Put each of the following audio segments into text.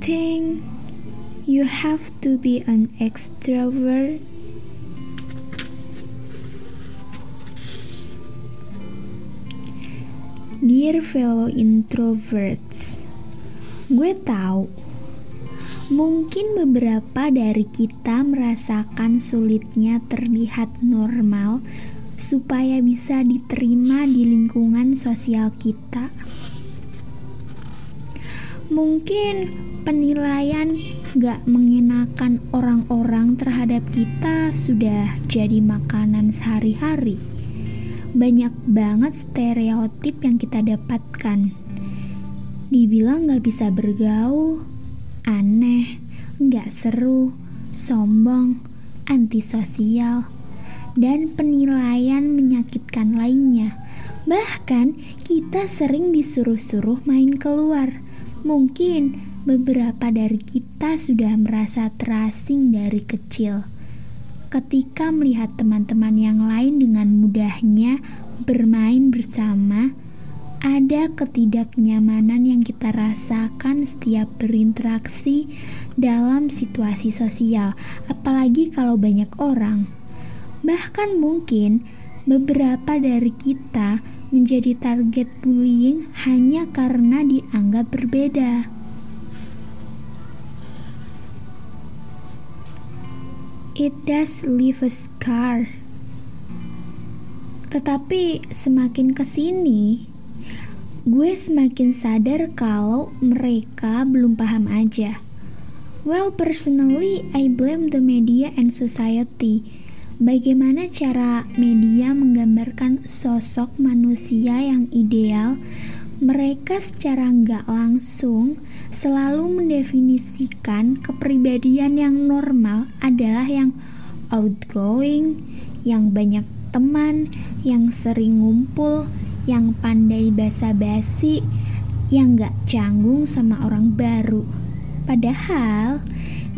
think you have to be an extrovert? Dear fellow introverts, gue tahu mungkin beberapa dari kita merasakan sulitnya terlihat normal supaya bisa diterima di lingkungan sosial kita. Mungkin penilaian gak mengenakan orang-orang terhadap kita sudah jadi makanan sehari-hari. Banyak banget stereotip yang kita dapatkan. Dibilang gak bisa bergaul, aneh, gak seru, sombong, antisosial, dan penilaian menyakitkan lainnya. Bahkan kita sering disuruh-suruh main keluar Mungkin beberapa dari kita sudah merasa terasing dari kecil. Ketika melihat teman-teman yang lain dengan mudahnya bermain bersama, ada ketidaknyamanan yang kita rasakan setiap berinteraksi dalam situasi sosial, apalagi kalau banyak orang. Bahkan mungkin beberapa dari kita menjadi target bullying hanya karena dianggap berbeda. It does leave a scar. Tetapi semakin ke sini, gue semakin sadar kalau mereka belum paham aja. Well, personally, I blame the media and society Bagaimana cara media menggambarkan sosok manusia yang ideal? Mereka secara nggak langsung selalu mendefinisikan kepribadian yang normal adalah yang outgoing, yang banyak teman, yang sering ngumpul, yang pandai basa-basi, yang nggak canggung sama orang baru. Padahal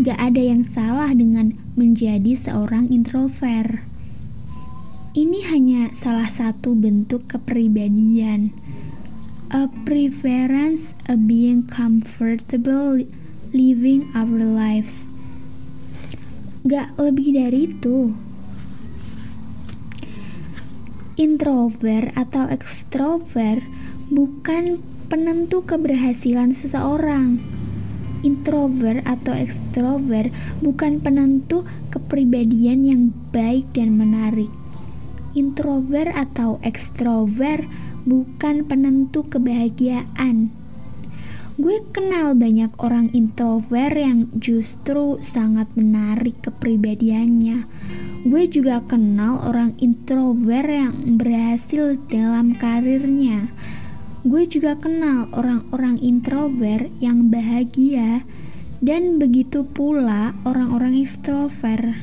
gak ada yang salah dengan menjadi seorang introvert. Ini hanya salah satu bentuk kepribadian. A preference a being comfortable living our lives. Gak lebih dari itu. Introvert atau extrovert bukan penentu keberhasilan seseorang introvert atau extrovert bukan penentu kepribadian yang baik dan menarik. Introvert atau extrovert bukan penentu kebahagiaan. Gue kenal banyak orang introvert yang justru sangat menarik kepribadiannya. Gue juga kenal orang introvert yang berhasil dalam karirnya Gue juga kenal orang-orang introvert yang bahagia dan begitu pula orang-orang ekstrovert.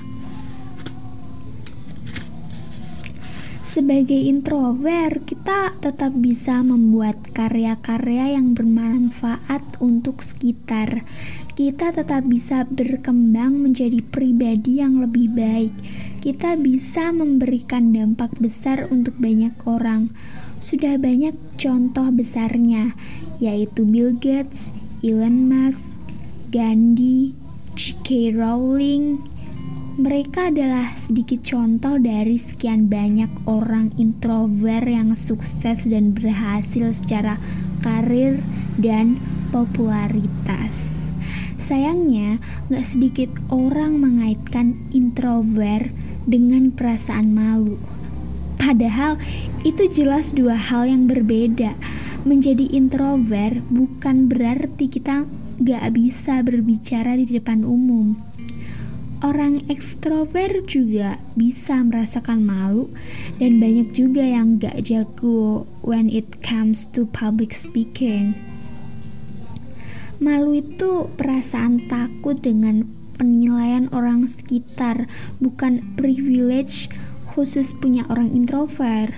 Sebagai introvert, kita tetap bisa membuat karya-karya yang bermanfaat untuk sekitar. Kita tetap bisa berkembang menjadi pribadi yang lebih baik. Kita bisa memberikan dampak besar untuk banyak orang sudah banyak contoh besarnya, yaitu Bill Gates, Elon Musk, Gandhi, J.K. Rowling. Mereka adalah sedikit contoh dari sekian banyak orang introvert yang sukses dan berhasil secara karir dan popularitas. Sayangnya, gak sedikit orang mengaitkan introvert dengan perasaan malu. Padahal itu jelas dua hal yang berbeda. Menjadi introvert bukan berarti kita gak bisa berbicara di depan umum. Orang ekstrovert juga bisa merasakan malu dan banyak juga yang gak jago when it comes to public speaking. Malu itu perasaan takut dengan penilaian orang sekitar, bukan privilege khusus punya orang introvert.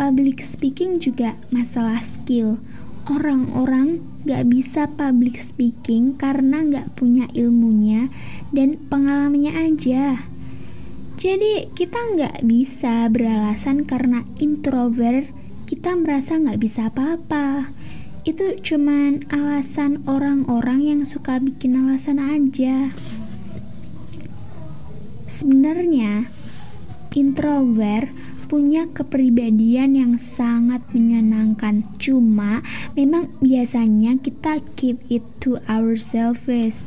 Public speaking juga masalah skill. Orang-orang gak bisa public speaking karena gak punya ilmunya dan pengalamannya aja. Jadi kita nggak bisa beralasan karena introvert kita merasa nggak bisa apa-apa. itu cuman alasan orang-orang yang suka bikin alasan aja. Sebenarnya introvert punya kepribadian yang sangat menyenangkan. Cuma memang biasanya kita keep it to ourselves.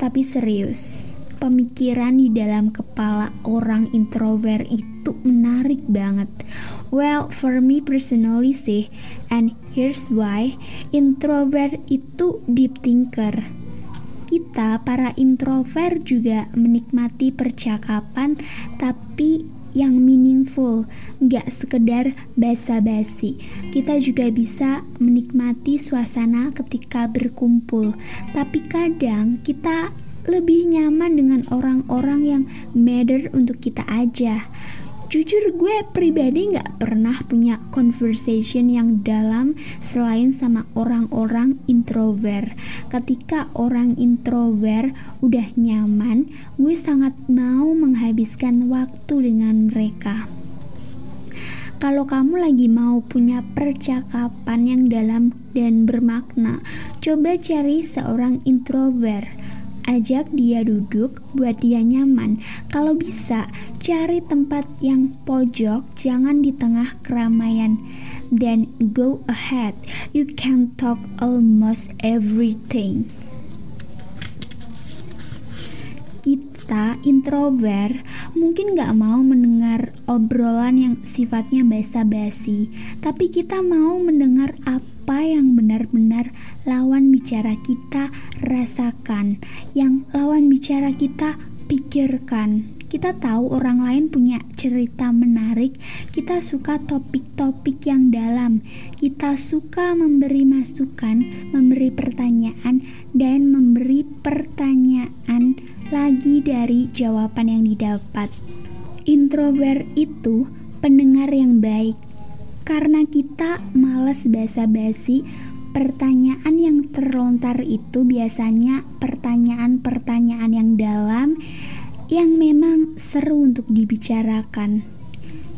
Tapi serius, pemikiran di dalam kepala orang introvert itu menarik banget. Well, for me personally sih, and here's why, introvert itu deep thinker. Kita para introvert juga menikmati percakapan, tapi yang meaningful, nggak sekedar basa-basi. Kita juga bisa menikmati suasana ketika berkumpul, tapi kadang kita lebih nyaman dengan orang-orang yang matter untuk kita aja. Jujur gue pribadi gak pernah punya conversation yang dalam selain sama orang-orang introvert. Ketika orang introvert udah nyaman, gue sangat mau menghabiskan waktu dengan mereka. Kalau kamu lagi mau punya percakapan yang dalam dan bermakna, coba cari seorang introvert ajak dia duduk buat dia nyaman. Kalau bisa, cari tempat yang pojok, jangan di tengah keramaian. Then go ahead, you can talk almost everything. Kita introvert mungkin gak mau mendengar obrolan yang sifatnya basa-basi, tapi kita mau mendengar apa yang benar-benar lawan bicara kita rasakan, yang lawan bicara kita pikirkan. Kita tahu orang lain punya cerita menarik, kita suka topik-topik yang dalam, kita suka memberi masukan, memberi pertanyaan, dan memberi pertanyaan lagi dari jawaban yang didapat. Introvert itu pendengar yang baik, karena kita males basa-basi, pertanyaan yang terlontar itu biasanya pertanyaan-pertanyaan yang dalam yang memang seru untuk dibicarakan.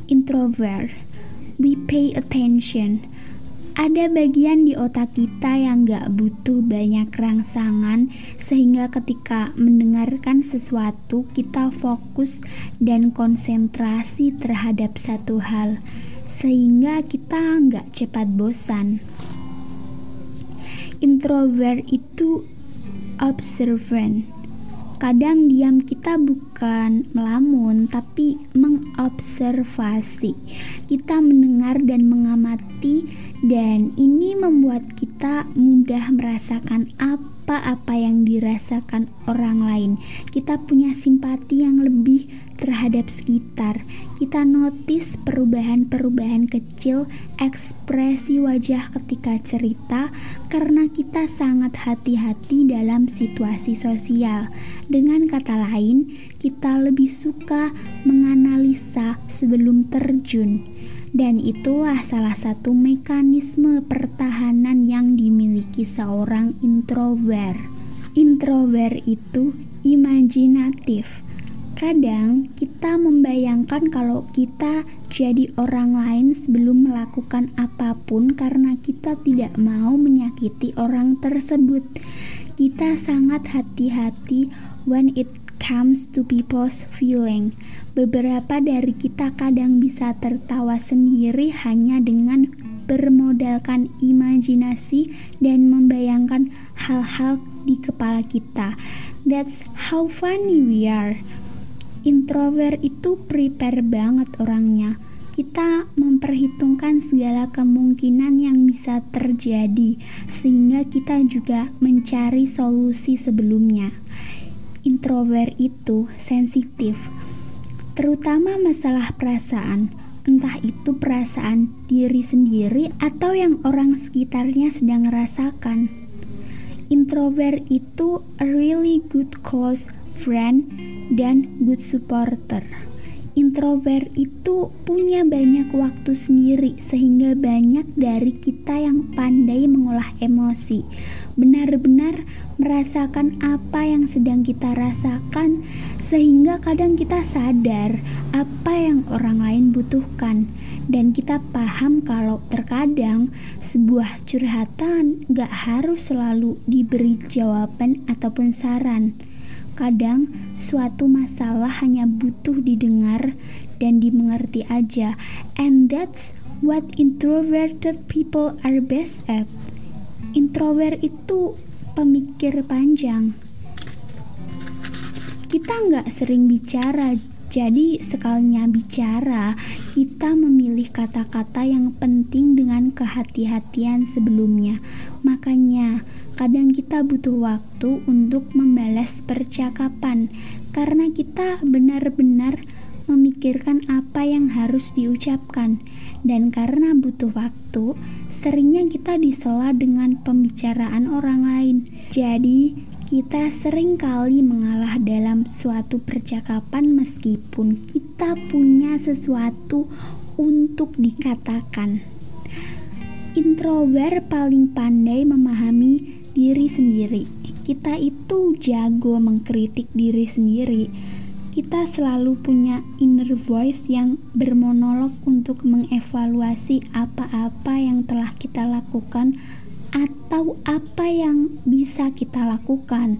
Introvert, we pay attention. Ada bagian di otak kita yang gak butuh banyak rangsangan sehingga ketika mendengarkan sesuatu kita fokus dan konsentrasi terhadap satu hal sehingga kita nggak cepat bosan. Introvert itu observant. Kadang diam kita bukan melamun, tapi mengobservasi. Kita mendengar dan mengamati, dan ini membuat kita mudah merasakan apa-apa yang dirasakan orang lain. Kita punya simpati yang lebih terhadap sekitar. Kita notice perubahan-perubahan kecil ekspresi wajah ketika cerita karena kita sangat hati-hati dalam situasi sosial. Dengan kata lain, kita lebih suka menganalisa sebelum terjun. Dan itulah salah satu mekanisme pertahanan yang dimiliki seorang introvert. Introvert itu imajinatif Kadang kita membayangkan kalau kita jadi orang lain sebelum melakukan apa pun karena kita tidak mau menyakiti orang tersebut. Kita sangat hati-hati when it comes to people's feeling. Beberapa dari kita kadang bisa tertawa sendiri hanya dengan bermodalkan imajinasi dan membayangkan hal-hal di kepala kita. That's how funny we are introvert itu prepare banget orangnya. Kita memperhitungkan segala kemungkinan yang bisa terjadi, sehingga kita juga mencari solusi sebelumnya. Introvert itu sensitif, terutama masalah perasaan, entah itu perasaan diri sendiri atau yang orang sekitarnya sedang rasakan. Introvert itu a really good close friend dan good supporter. Introvert itu punya banyak waktu sendiri, sehingga banyak dari kita yang pandai mengolah emosi, benar-benar merasakan apa yang sedang kita rasakan, sehingga kadang kita sadar apa yang orang lain butuhkan, dan kita paham kalau terkadang sebuah curhatan gak harus selalu diberi jawaban ataupun saran Kadang suatu masalah hanya butuh didengar dan dimengerti aja. And that's what introverted people are best at. Introvert itu pemikir panjang. Kita nggak sering bicara, jadi sekalinya bicara, kita memilih kata-kata yang penting dengan kehati-hatian sebelumnya. Makanya, Kadang kita butuh waktu untuk membalas percakapan karena kita benar-benar memikirkan apa yang harus diucapkan. Dan karena butuh waktu seringnya kita disela dengan pembicaraan orang lain. Jadi kita sering kali mengalah dalam suatu percakapan meskipun kita punya sesuatu untuk dikatakan. Introvert paling pandai memahami sendiri. Kita itu jago mengkritik diri sendiri. Kita selalu punya inner voice yang bermonolog untuk mengevaluasi apa-apa yang telah kita lakukan atau apa yang bisa kita lakukan.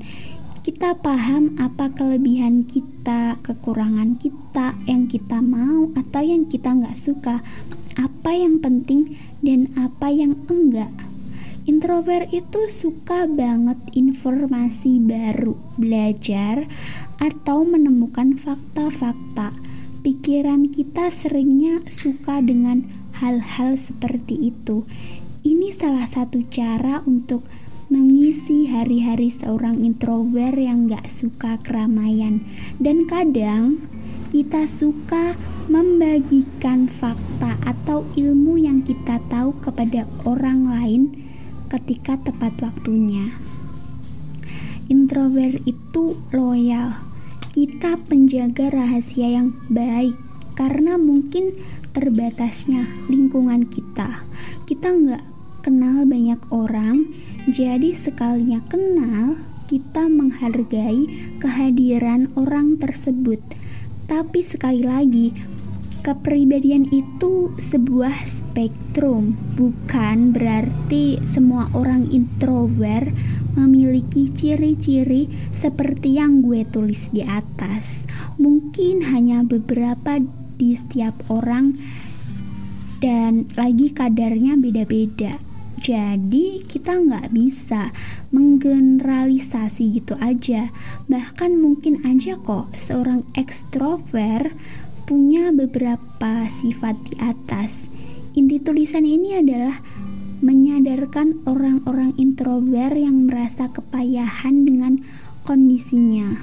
Kita paham apa kelebihan kita, kekurangan kita, yang kita mau atau yang kita nggak suka, apa yang penting dan apa yang enggak. Introvert itu suka banget informasi baru, belajar, atau menemukan fakta-fakta. Pikiran kita seringnya suka dengan hal-hal seperti itu. Ini salah satu cara untuk mengisi hari-hari seorang introvert yang gak suka keramaian. Dan kadang kita suka membagikan fakta atau ilmu yang kita tahu kepada orang lain ketika tepat waktunya. Introvert itu loyal. Kita penjaga rahasia yang baik karena mungkin terbatasnya lingkungan kita. Kita nggak kenal banyak orang, jadi sekalinya kenal, kita menghargai kehadiran orang tersebut. Tapi sekali lagi, Kepribadian itu sebuah spektrum, bukan berarti semua orang introvert memiliki ciri-ciri seperti yang gue tulis di atas. Mungkin hanya beberapa di setiap orang, dan lagi kadarnya beda-beda. Jadi kita nggak bisa menggeneralisasi gitu aja. Bahkan mungkin aja kok seorang ekstrovert punya beberapa sifat di atas. Inti tulisan ini adalah menyadarkan orang-orang introvert yang merasa kepayahan dengan kondisinya.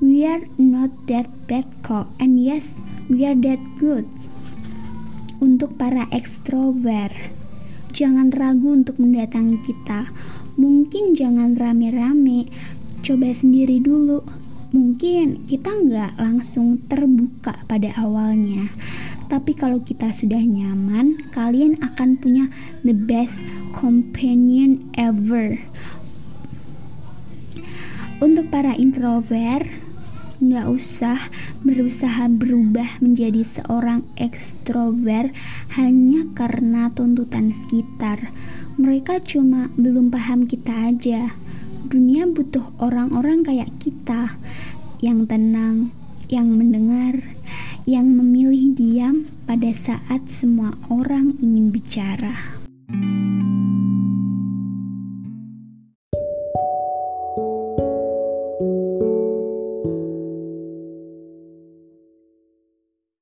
We are not that bad kok, and yes, we are that good. Untuk para ekstrovert, jangan ragu untuk mendatangi kita. Mungkin jangan rame-rame, coba sendiri dulu mungkin kita nggak langsung terbuka pada awalnya. Tapi kalau kita sudah nyaman kalian akan punya the best companion ever. Untuk para introvert nggak usah berusaha berubah menjadi seorang ekstrovert hanya karena tuntutan sekitar. Mereka cuma belum paham kita aja dunia butuh orang-orang kayak kita yang tenang, yang mendengar, yang memilih diam pada saat semua orang ingin bicara.